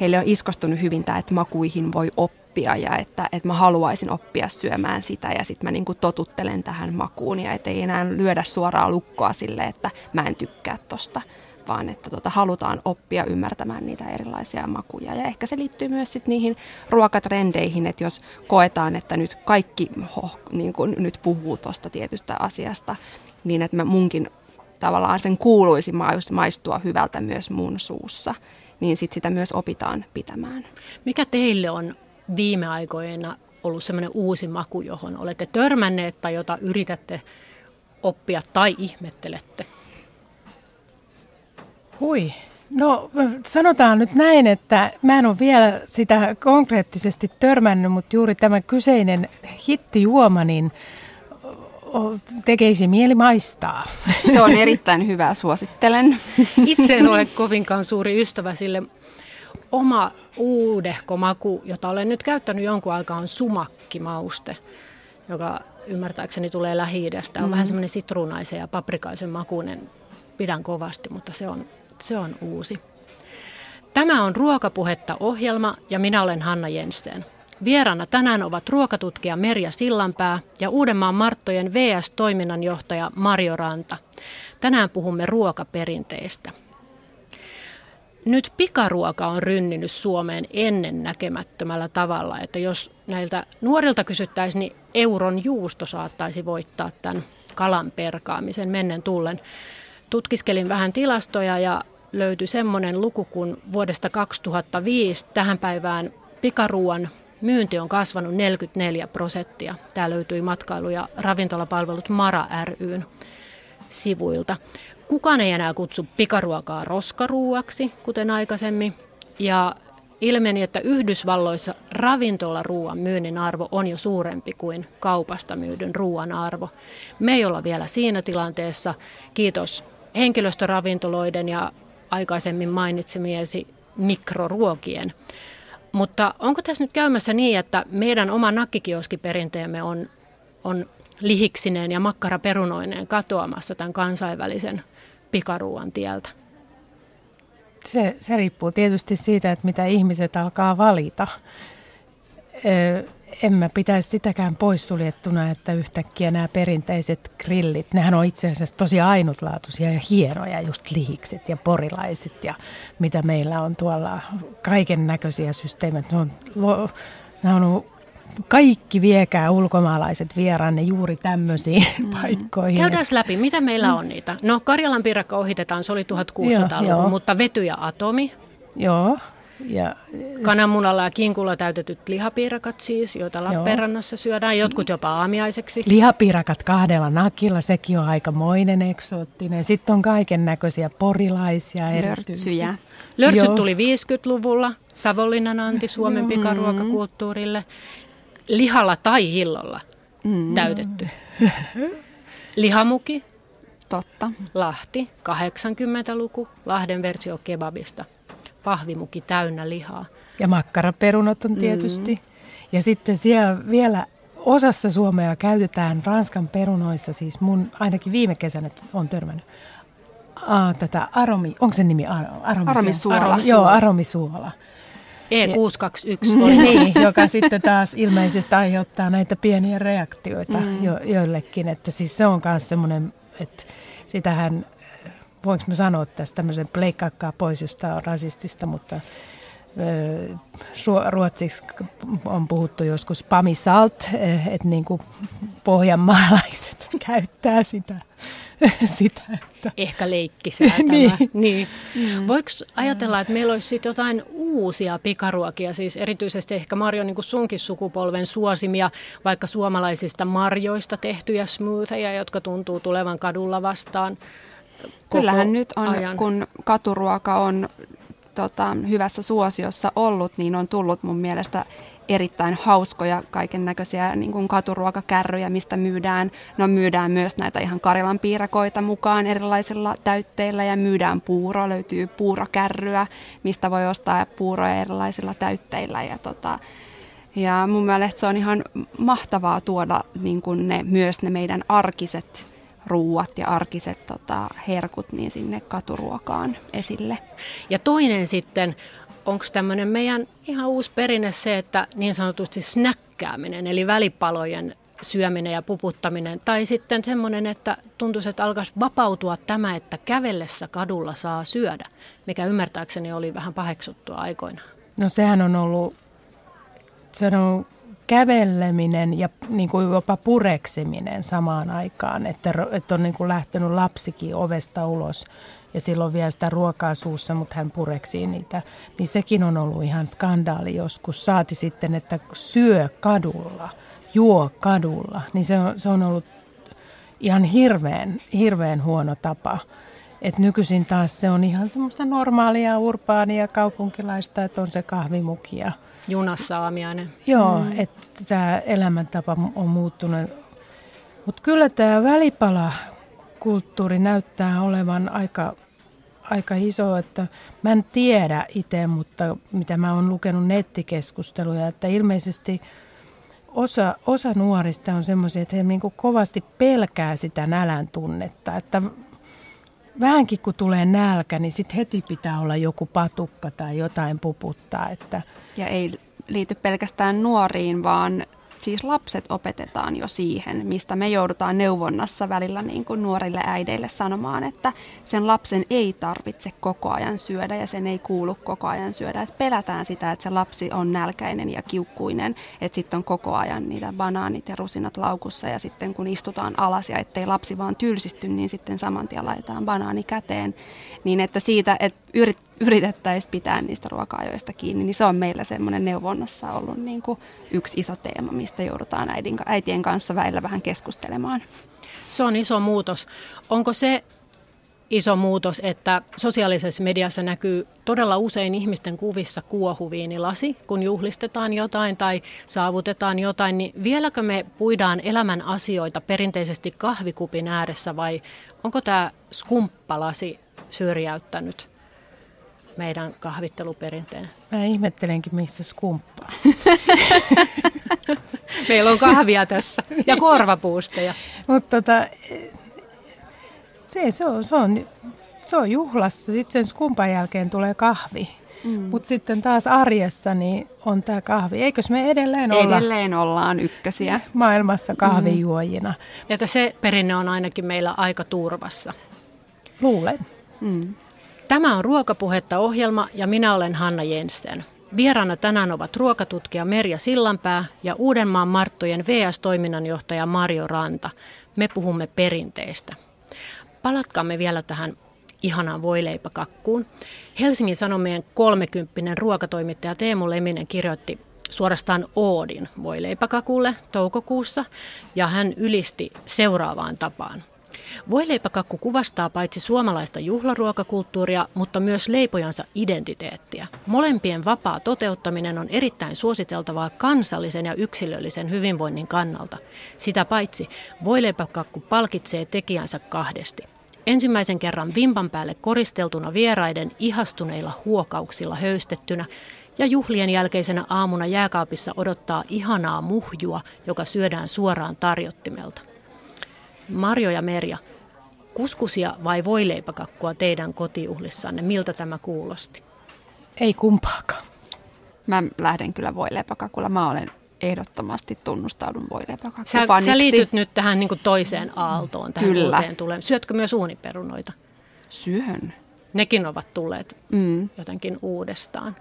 heille on iskostunut hyvin tämä, että makuihin voi oppia ja että, että mä haluaisin oppia syömään sitä ja sitten mä niin kuin totuttelen tähän makuun ja ettei enää lyödä suoraa lukkoa sille, että mä en tykkää tosta vaan että tota, halutaan oppia ymmärtämään niitä erilaisia makuja. Ja ehkä se liittyy myös sit niihin ruokatrendeihin, että jos koetaan, että nyt kaikki ho, niin kun nyt puhuu tuosta tietystä asiasta, niin että mä munkin tavallaan sen kuuluisi maistua hyvältä myös mun suussa, niin sit sitä myös opitaan pitämään. Mikä teille on viime aikoina ollut semmoinen uusi maku, johon olette törmänneet tai jota yritätte oppia tai ihmettelette? Hui. No sanotaan nyt näin, että mä en ole vielä sitä konkreettisesti törmännyt, mutta juuri tämä kyseinen hittijuoma, niin tekeisi mieli maistaa. Se on erittäin hyvä, suosittelen. Itse en ole kovinkaan suuri ystävä sille. Oma uudehko maku, jota olen nyt käyttänyt jonkun aikaa, on sumakkimauste, joka ymmärtääkseni tulee Lähi-idästä. On mm. vähän semmoinen sitruunaisen ja paprikaisen makuinen. Pidän kovasti, mutta se on se on uusi. Tämä on Ruokapuhetta ohjelma ja minä olen Hanna Jensen. Vieraana tänään ovat ruokatutkija Merja Sillanpää ja Uudenmaan Marttojen VS-toiminnanjohtaja Mario Ranta. Tänään puhumme ruokaperinteistä. nyt pikaruoka on rynninyt Suomeen ennen näkemättömällä tavalla, että jos näiltä nuorilta kysyttäisiin, niin euron juusto saattaisi voittaa tämän kalan perkaamisen mennen tullen. Tutkiskelin vähän tilastoja ja löytyi semmoinen luku, kun vuodesta 2005 tähän päivään pikaruuan myynti on kasvanut 44 prosenttia. Tämä löytyi matkailu- ja ravintolapalvelut Mara ryn sivuilta. Kukaan ei enää kutsu pikaruokaa roskaruuaksi, kuten aikaisemmin. Ja ilmeni, että Yhdysvalloissa ravintolaruuan myynnin arvo on jo suurempi kuin kaupasta myydyn ruoan arvo. Me ei olla vielä siinä tilanteessa. Kiitos henkilöstöravintoloiden ja aikaisemmin mainitsemiesi mikroruokien. Mutta onko tässä nyt käymässä niin, että meidän oma nakkikioskiperinteemme on, on lihiksineen ja makkaraperunoineen katoamassa tämän kansainvälisen pikaruuan tieltä? Se, se riippuu tietysti siitä, että mitä ihmiset alkaa valita. Ö, en mä pitäisi sitäkään poissuljettuna, että yhtäkkiä nämä perinteiset grillit, nehän on itse asiassa tosi ainutlaatuisia ja hienoja, just lihikset ja porilaiset ja mitä meillä on tuolla, kaiken näköisiä systeemejä. Ne on, nämä on kaikki viekää ulkomaalaiset vieraanne juuri tämmöisiin mm. paikkoihin. Käydään läpi, mitä meillä on niitä? No Karjalan piirakka ohitetaan, se oli 1600-luku, mutta vety ja atomi. Joo. Ja, Kananmunalla ja kinkulla täytetyt lihapiirakat siis, joita Lappeenrannassa syödään, jotkut jopa aamiaiseksi. Lihapiirakat kahdella nakilla, sekin on aikamoinen eksoottinen. Sitten on kaiken näköisiä porilaisia. Lörtsyjä. Lörtsyt Joo. tuli 50-luvulla, Savonlinnan anti Suomen pikaruokakulttuurille lihalla tai hillolla mm. täytetty. Lihamuki. Totta. Lahti, 80-luku, Lahden versio kebabista. Pahvimuki täynnä lihaa. Ja makkaraperunot on tietysti. Mm. Ja sitten siellä vielä osassa Suomea käytetään Ranskan perunoissa, siis mun ainakin viime kesänä on törmännyt, Aa, tätä aromi, onko se nimi aromisuola? Aromisuola. Aromisuola. Joo, aromisuola. E621 oli. niin, joka sitten taas ilmeisesti aiheuttaa näitä pieniä reaktioita mm. jo, joillekin. Että siis se on myös semmoinen, että sitähän, voinko mä sanoa tästä tämmöisen pleikkaakkaa pois, jos tämä on rasistista, mutta ruotsiksi on puhuttu joskus pamisalt, että niin kuin pohjanmaalaiset käyttää sitä sitä. Että... Ehkä leikkisää niin. niin. Mm. Voiko ajatella, että meillä olisi jotain uusia pikaruokia, siis erityisesti ehkä Marjo niin kuin sunkin sukupolven suosimia, vaikka suomalaisista marjoista tehtyjä smoothieja, jotka tuntuu tulevan kadulla vastaan Kyllähän nyt on, ajan. kun katuruoka on tota, hyvässä suosiossa ollut, niin on tullut mun mielestä erittäin hauskoja kaiken näköisiä niin kuin katuruokakärryjä, mistä myydään. No myydään myös näitä ihan Karjalan piirakoita mukaan erilaisilla täytteillä ja myydään puuro, löytyy puurokärryä, mistä voi ostaa puuroja erilaisilla täytteillä ja tota, ja mun mielestä se on ihan mahtavaa tuoda niin kuin ne, myös ne meidän arkiset ruuat ja arkiset tota, herkut niin sinne katuruokaan esille. Ja toinen sitten onko tämmöinen meidän ihan uusi perinne se, että niin sanotusti snäkkääminen, eli välipalojen syöminen ja puputtaminen, tai sitten semmoinen, että tuntuisi, että alkaisi vapautua tämä, että kävellessä kadulla saa syödä, mikä ymmärtääkseni oli vähän paheksuttua aikoinaan. No sehän on ollut, se on kävelleminen ja niin kuin jopa pureksiminen samaan aikaan, että, että on niin kuin lähtenyt lapsikin ovesta ulos ja silloin vielä sitä ruokaa suussa, mutta hän pureksii niitä. Niin sekin on ollut ihan skandaali joskus. Saati sitten, että syö kadulla, juo kadulla. Niin se on, se on ollut ihan hirveän, hirveän huono tapa. Et nykyisin taas se on ihan semmoista normaalia, urbaania, kaupunkilaista, että on se kahvimukia. Junassa aamiainen. Joo, mm. että tämä elämäntapa on muuttunut. Mutta kyllä tämä välipala kulttuuri näyttää olevan aika aika iso, että mä en tiedä itse, mutta mitä mä oon lukenut nettikeskusteluja, että ilmeisesti osa, osa nuorista on semmoisia, että he niin kovasti pelkää sitä nälän tunnetta, että vähänkin kun tulee nälkä, niin sitten heti pitää olla joku patukka tai jotain puputtaa. Että ja ei liity pelkästään nuoriin, vaan siis lapset opetetaan jo siihen, mistä me joudutaan neuvonnassa välillä niin kuin nuorille äideille sanomaan, että sen lapsen ei tarvitse koko ajan syödä ja sen ei kuulu koko ajan syödä. Että pelätään sitä, että se lapsi on nälkäinen ja kiukkuinen, että sitten on koko ajan niitä banaanit ja rusinat laukussa ja sitten kun istutaan alas ja ettei lapsi vaan tylsisty, niin sitten saman tien laitetaan banaani käteen. Niin että siitä, että yrit, yritettäisiin pitää niistä ruoka-ajoista kiinni, niin se on meillä semmoinen neuvonnassa ollut niin kuin yksi iso teema, mistä joudutaan äidin, äitien kanssa väillä vähän keskustelemaan. Se on iso muutos. Onko se iso muutos, että sosiaalisessa mediassa näkyy todella usein ihmisten kuvissa kuohuviinilasi, kun juhlistetaan jotain tai saavutetaan jotain, niin vieläkö me puidaan elämän asioita perinteisesti kahvikupin ääressä vai onko tämä skumppalasi syrjäyttänyt meidän kahvitteluperinteen? Mä ihmettelenkin, missä skumppaa. Meillä on kahvia tässä ja korvapuusteja. Mutta tota, se, se, on, se, on, se on juhlassa. Sitten sen skumpan jälkeen tulee kahvi. Mm. Mutta sitten taas arjessa niin on tämä kahvi. Eikös me edelleen olla? Edelleen ollaan ykkösiä. Maailmassa kahvijuojina. Mm. Että se perinne on ainakin meillä aika turvassa. Luulen. Mm. Tämä on Ruokapuhetta ohjelma ja minä olen Hanna Jensen. Vieraana tänään ovat ruokatutkija Merja Sillanpää ja Uudenmaan Marttojen VS-toiminnanjohtaja Mario Ranta. Me puhumme perinteistä. Palatkaamme vielä tähän ihanaan voileipäkakkuun. Helsingin Sanomien 30 ruokatoimittaja Teemu Leminen kirjoitti suorastaan Oodin voileipäkakulle toukokuussa ja hän ylisti seuraavaan tapaan – Voileipäkakku kuvastaa paitsi suomalaista juhlaruokakulttuuria, mutta myös leipojansa identiteettiä. Molempien vapaa toteuttaminen on erittäin suositeltavaa kansallisen ja yksilöllisen hyvinvoinnin kannalta. Sitä paitsi voileipäkakku palkitsee tekijänsä kahdesti. Ensimmäisen kerran vimpan päälle koristeltuna vieraiden ihastuneilla huokauksilla höystettynä ja juhlien jälkeisenä aamuna jääkaapissa odottaa ihanaa muhjua, joka syödään suoraan tarjottimelta. Marjo ja Merja, kuskusia vai voileipäkakkua teidän kotijuhlissanne? Miltä tämä kuulosti? Ei kumpaakaan. Mä lähden kyllä voileipäkakulla. Mä olen ehdottomasti tunnustaudun voileipäkakku sä, sä liityt nyt tähän niin toiseen aaltoon, tähän Kyllä. uuteen tulee. Syötkö myös uuniperunoita? Syön. Nekin ovat tulleet mm. jotenkin uudestaan.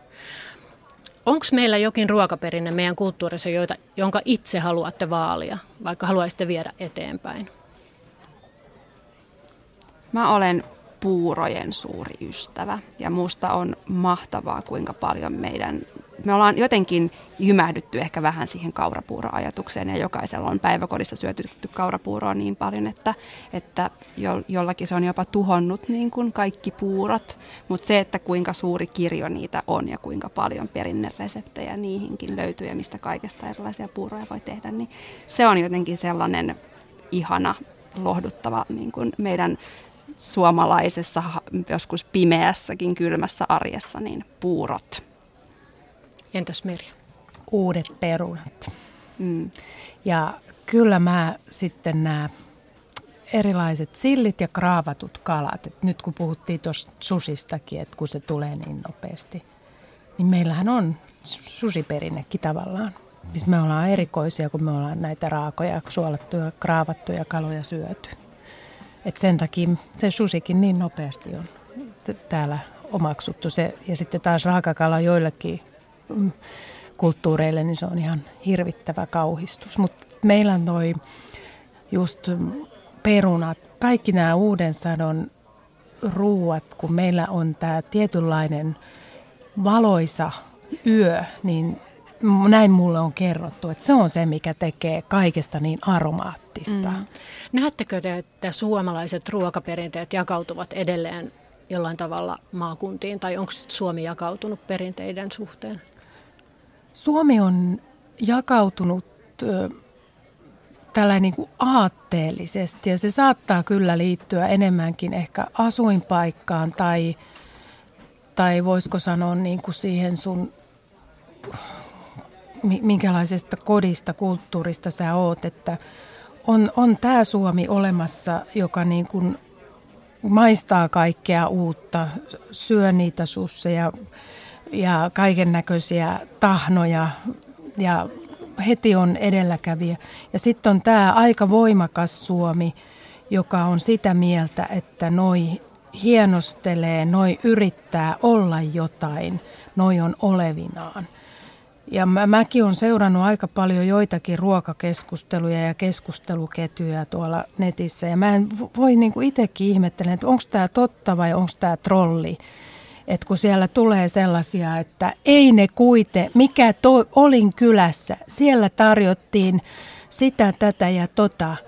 Onko meillä jokin ruokaperinne meidän kulttuurissa, joita, jonka itse haluatte vaalia, vaikka haluaisitte viedä eteenpäin? Mä olen puurojen suuri ystävä ja musta on mahtavaa, kuinka paljon meidän, me ollaan jotenkin jymähdytty ehkä vähän siihen kaurapuuroajatukseen ja jokaisella on päiväkodissa syötytty kaurapuuroa niin paljon, että, että jo, jollakin se on jopa tuhonnut niin kuin kaikki puurot, mutta se, että kuinka suuri kirjo niitä on ja kuinka paljon perinnereseptejä niihinkin löytyy ja mistä kaikesta erilaisia puuroja voi tehdä, niin se on jotenkin sellainen ihana lohduttava niin kuin meidän suomalaisessa joskus pimeässäkin kylmässä arjessa, niin puurot. Entäs Merja? Uudet perunat. Mm. Ja kyllä mä sitten nämä erilaiset sillit ja kraavatut kalat. Et nyt kun puhuttiin tuosta susistakin, että kun se tulee niin nopeasti, niin meillähän on susiperinnekin tavallaan. Siis me ollaan erikoisia, kun me ollaan näitä raakoja, suolattuja, kraavattuja kaloja syöty. Et sen takia se susikin niin nopeasti on täällä omaksuttu. Se, ja sitten taas raakakala joillekin mm, kulttuureille, niin se on ihan hirvittävä kauhistus. Mutta meillä on toi just perunat, kaikki nämä uuden sadon ruuat, kun meillä on tämä tietynlainen valoisa yö, niin näin mulle on kerrottu, että se on se, mikä tekee kaikesta niin aromaattista. Mm. Näettekö te, että suomalaiset ruokaperinteet jakautuvat edelleen jollain tavalla maakuntiin, tai onko Suomi jakautunut perinteiden suhteen? Suomi on jakautunut ö, tällä niin kuin aatteellisesti, ja se saattaa kyllä liittyä enemmänkin ehkä asuinpaikkaan, tai, tai voisiko sanoa niin kuin siihen sun minkälaisesta kodista, kulttuurista sä oot, että on, on tämä Suomi olemassa, joka niin kuin maistaa kaikkea uutta, syö niitä susseja ja kaiken näköisiä tahnoja ja heti on edelläkävijä. Ja sitten on tämä aika voimakas Suomi, joka on sitä mieltä, että noi hienostelee, noi yrittää olla jotain, noi on olevinaan. Ja mä, mäkin olen seurannut aika paljon joitakin ruokakeskusteluja ja keskusteluketjuja tuolla netissä. Ja mä en voi niin itsekin ihmettellä, että onko tämä totta vai onko tämä trolli. Että kun siellä tulee sellaisia, että ei ne kuite, mikä to, olin kylässä, siellä tarjottiin sitä, tätä ja tota –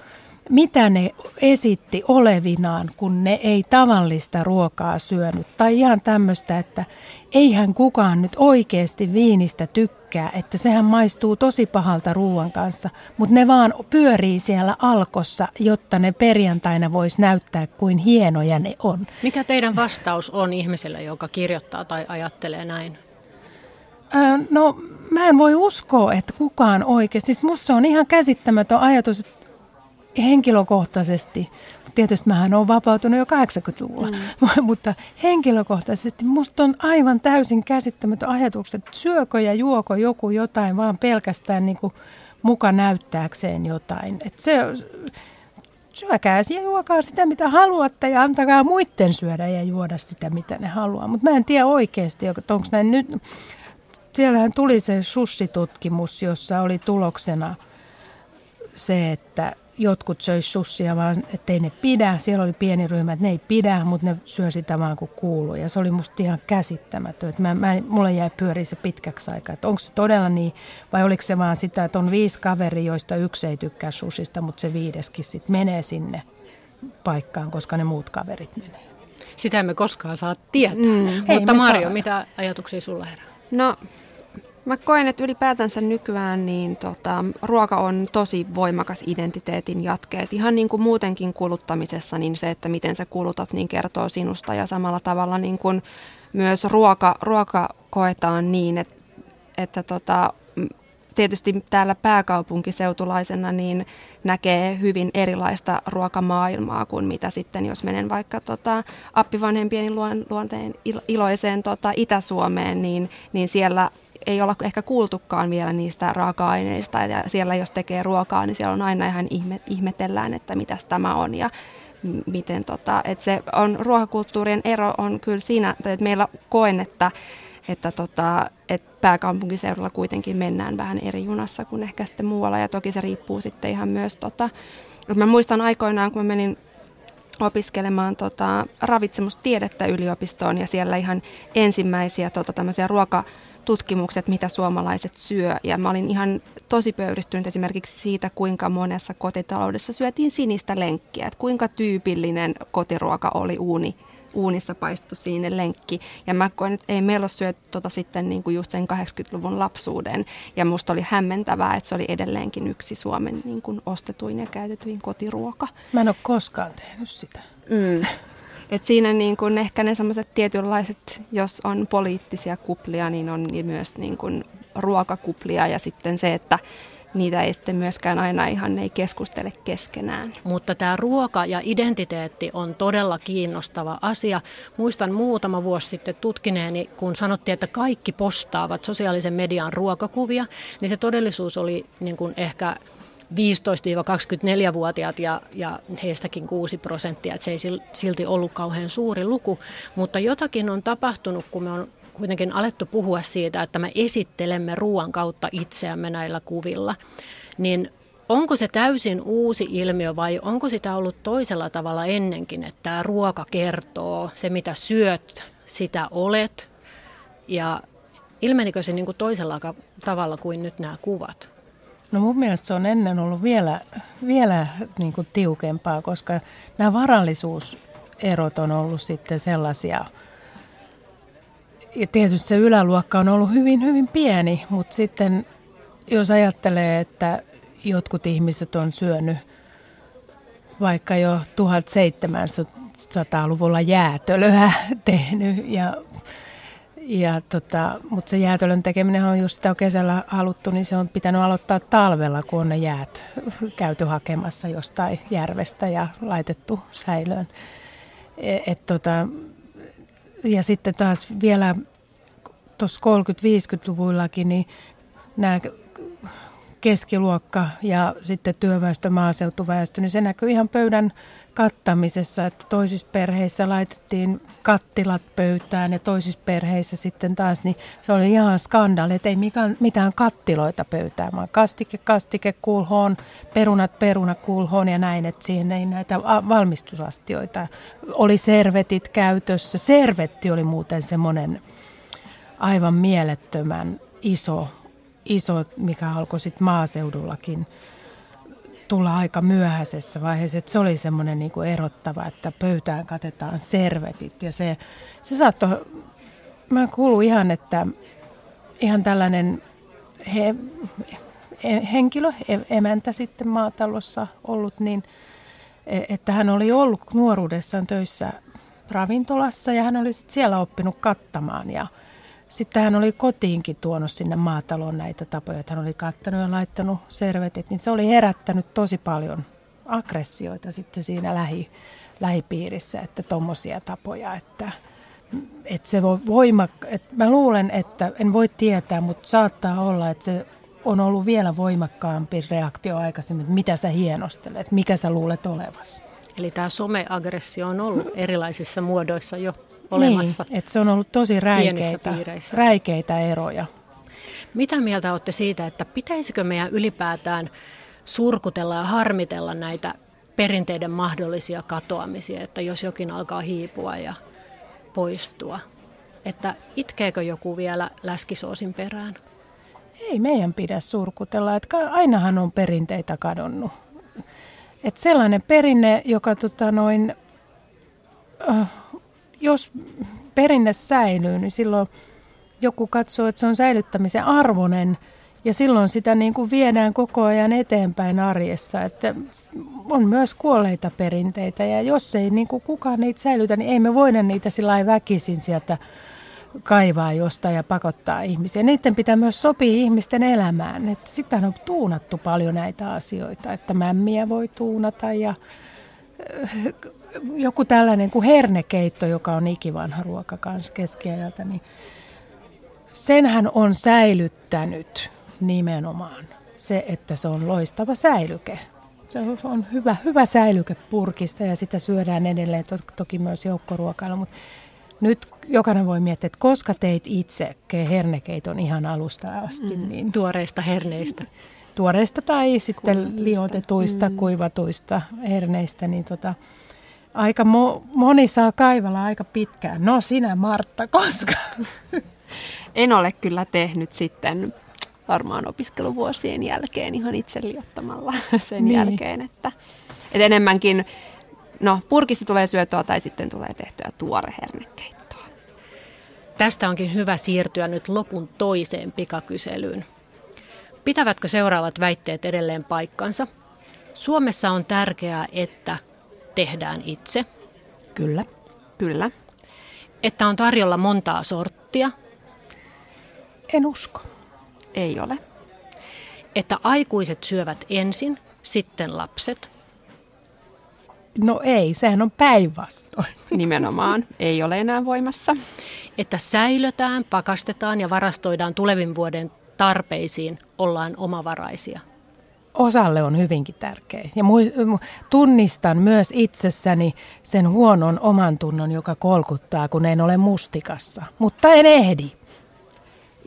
mitä ne esitti olevinaan, kun ne ei tavallista ruokaa syönyt. Tai ihan tämmöistä, että eihän kukaan nyt oikeasti viinistä tykkää, että sehän maistuu tosi pahalta ruoan kanssa, mutta ne vaan pyörii siellä alkossa, jotta ne perjantaina vois näyttää, kuin hienoja ne on. Mikä teidän vastaus on ihmiselle, joka kirjoittaa tai ajattelee näin? no mä en voi uskoa, että kukaan oikeasti. Siis musta on ihan käsittämätön ajatus, että henkilökohtaisesti, tietysti mähän olen vapautunut jo 80-luvulla, mm. mutta henkilökohtaisesti musta on aivan täysin käsittämätön ajatus, että syökö ja juoko joku jotain vaan pelkästään niin kuin muka näyttääkseen jotain. Että se, syökää ja juokaa sitä, mitä haluatte ja antakaa muiden syödä ja juoda sitä, mitä ne haluaa. Mutta mä en tiedä oikeasti, onko näin nyt. Siellähän tuli se sussitutkimus, jossa oli tuloksena se, että jotkut söis sussia vaan, ettei ne pidä. Siellä oli pieni ryhmä, että ne ei pidä, mutta ne syö sitä vaan kuin kuuluu. Ja se oli musta ihan käsittämätön. Että mä, mä, mulle jäi pyöriä se pitkäksi aikaa. Että onko se todella niin, vai oliko se vaan sitä, että on viisi kaveri, joista yksi ei tykkää susista, mutta se viideskin sitten menee sinne paikkaan, koska ne muut kaverit menee. Sitä emme koskaan saa tietää. Mm, mutta Marjo, saa. mitä ajatuksia sulla herää? No Mä koen, että ylipäätänsä nykyään niin tota, ruoka on tosi voimakas identiteetin jatke. Et ihan niin kuin muutenkin kuluttamisessa, niin se, että miten sä kulutat, niin kertoo sinusta. Ja samalla tavalla niin kuin myös ruoka, ruoka koetaan niin, että, että tota, tietysti täällä pääkaupunkiseutulaisena niin näkee hyvin erilaista ruokamaailmaa kuin mitä sitten, jos menen vaikka tota, appivanhempieni luonteen iloiseen tota, Itä-Suomeen, niin, niin siellä ei olla ehkä kuultukaan vielä niistä raaka-aineista. Ja siellä jos tekee ruokaa, niin siellä on aina ihan ihme, ihmetellään, että mitäs tämä on ja miten tota, että se on ruokakulttuurien ero on kyllä siinä, että meillä koen, että että, tota, että pääkaupunkiseudulla kuitenkin mennään vähän eri junassa kuin ehkä sitten muualla. Ja toki se riippuu sitten ihan myös tota, mä muistan aikoinaan, kun mä menin opiskelemaan tota, ravitsemustiedettä yliopistoon ja siellä ihan ensimmäisiä tota, tämmöisiä ruoka tutkimukset, mitä suomalaiset syö. Ja mä olin ihan tosi pöyristynyt esimerkiksi siitä, kuinka monessa kotitaloudessa syötiin sinistä lenkkiä. Että kuinka tyypillinen kotiruoka oli uuni, uunissa paistettu sininen lenkki. Ja mä koen, että ei meillä ole syöty tota sitten niin kuin just sen 80-luvun lapsuuden. Ja musta oli hämmentävää, että se oli edelleenkin yksi Suomen niin kuin ostetuin ja käytetyin kotiruoka. Mä en ole koskaan tehnyt sitä. Mm. Et siinä niin kun ehkä ne semmoiset tietynlaiset, jos on poliittisia kuplia, niin on myös niin kun ruokakuplia ja sitten se, että niitä ei sitten myöskään aina ihan ei keskustele keskenään. Mutta tämä ruoka ja identiteetti on todella kiinnostava asia. Muistan muutama vuosi sitten tutkineeni, kun sanottiin, että kaikki postaavat sosiaalisen median ruokakuvia, niin se todellisuus oli niin kuin ehkä 15-24-vuotiaat ja, ja heistäkin 6 prosenttia, että se ei silti ollut kauhean suuri luku, mutta jotakin on tapahtunut, kun me on kuitenkin alettu puhua siitä, että me esittelemme ruoan kautta itseämme näillä kuvilla, niin onko se täysin uusi ilmiö vai onko sitä ollut toisella tavalla ennenkin, että tämä ruoka kertoo, se mitä syöt, sitä olet? Ja ilmenikö se niin kuin toisella tavalla kuin nyt nämä kuvat? No mun mielestä se on ennen ollut vielä, vielä niin kuin tiukempaa, koska nämä varallisuuserot on ollut sitten sellaisia. Ja tietysti se yläluokka on ollut hyvin, hyvin pieni, mutta sitten jos ajattelee, että jotkut ihmiset on syönyt vaikka jo 1700-luvulla jäätölöä tehnyt ja ja tota, mutta se jäätölön tekeminen on just sitä on kesällä haluttu, niin se on pitänyt aloittaa talvella, kun on ne jäät käyty hakemassa jostain järvestä ja laitettu säilöön. Et, et tota, ja sitten taas vielä tuossa 30-50-luvuillakin, niin nämä keskiluokka ja sitten työväestö, maaseutuväestö, niin se näkyy ihan pöydän kattamisessa, että toisissa perheissä laitettiin kattilat pöytään ja toisissa perheissä sitten taas, niin se oli ihan skandaali, että ei mitään kattiloita pöytään, vaan kastike, kastike, kulhoon, perunat, peruna, kulhoon ja näin, että siihen ei näitä valmistusastioita. Oli servetit käytössä. Servetti oli muuten semmoinen aivan mielettömän iso, iso mikä alkoi sitten maaseudullakin tulla aika myöhäisessä vaiheessa. Että se oli semmoinen niin erottava, että pöytään katetaan servetit. Ja se, se saattoi, mä kuulun ihan, että ihan tällainen he, henkilö, e, emäntä sitten maatalossa ollut, niin e, että hän oli ollut nuoruudessaan töissä ravintolassa ja hän oli sitten siellä oppinut kattamaan ja sitten hän oli kotiinkin tuonut sinne maataloon näitä tapoja, että hän oli kattanut ja laittanut servetit, niin se oli herättänyt tosi paljon aggressioita sitten siinä lähi, lähipiirissä, että tuommoisia tapoja, että, että se voi voima, että mä luulen, että en voi tietää, mutta saattaa olla, että se on ollut vielä voimakkaampi reaktio aikaisemmin, että mitä sä hienostelet, mikä sä luulet olevasi. Eli tämä someaggressio on ollut erilaisissa muodoissa jo olemassa. Niin, että se on ollut tosi räikeitä, räikeitä eroja. Mitä mieltä olette siitä, että pitäisikö meidän ylipäätään surkutella ja harmitella näitä perinteiden mahdollisia katoamisia, että jos jokin alkaa hiipua ja poistua, että itkeekö joku vielä läskisoosin perään? Ei meidän pidä surkutella, että ainahan on perinteitä kadonnut. Että sellainen perinne, joka tota noin, äh, jos perinne säilyy, niin silloin joku katsoo, että se on säilyttämisen arvoinen ja silloin sitä niin kuin viedään koko ajan eteenpäin arjessa. Että on myös kuolleita perinteitä ja jos ei niin kuin kukaan niitä säilytä, niin ei me voida niitä sillä väkisin sieltä kaivaa jostain ja pakottaa ihmisiä. Niiden pitää myös sopia ihmisten elämään. Sitä on tuunattu paljon näitä asioita, että mämmiä voi tuunata ja joku tällainen kuin hernekeitto, joka on ikivanha ruoka kanssa keskiajalta, niin senhän on säilyttänyt nimenomaan se, että se on loistava säilyke. Se on hyvä, hyvä säilyke purkista ja sitä syödään edelleen to, toki myös joukkoruokalla, mutta nyt jokainen voi miettiä, että koska teit itse hernekeiton ihan alusta asti. Mm, niin tuoreista herneistä. Tuoreista tai sitten liotetuista, mm. kuivatuista herneistä, niin tota, aika mo, moni saa kaivalla aika pitkään. No sinä Martta, koska? En ole kyllä tehnyt sitten varmaan opiskeluvuosien jälkeen ihan itse liottamalla sen niin. jälkeen, että, että enemmänkin no, purkista tulee syötyä tai sitten tulee tehtyä tuorehernekeittoa. Tästä onkin hyvä siirtyä nyt lopun toiseen pikakyselyyn. Pitävätkö seuraavat väitteet edelleen paikkansa? Suomessa on tärkeää, että tehdään itse. Kyllä. Kyllä. Että on tarjolla montaa sorttia. En usko. Ei ole. Että aikuiset syövät ensin, sitten lapset. No ei, sehän on päinvastoin. Nimenomaan, ei ole enää voimassa. Että säilötään, pakastetaan ja varastoidaan tulevin vuoden tarpeisiin, ollaan omavaraisia osalle on hyvinkin tärkeä. Ja tunnistan myös itsessäni sen huonon oman tunnon, joka kolkuttaa, kun en ole mustikassa. Mutta en ehdi.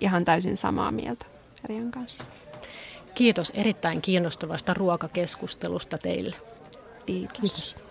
Ihan täysin samaa mieltä Rian kanssa. Kiitos erittäin kiinnostavasta ruokakeskustelusta teille. Kiitos. Kiitos.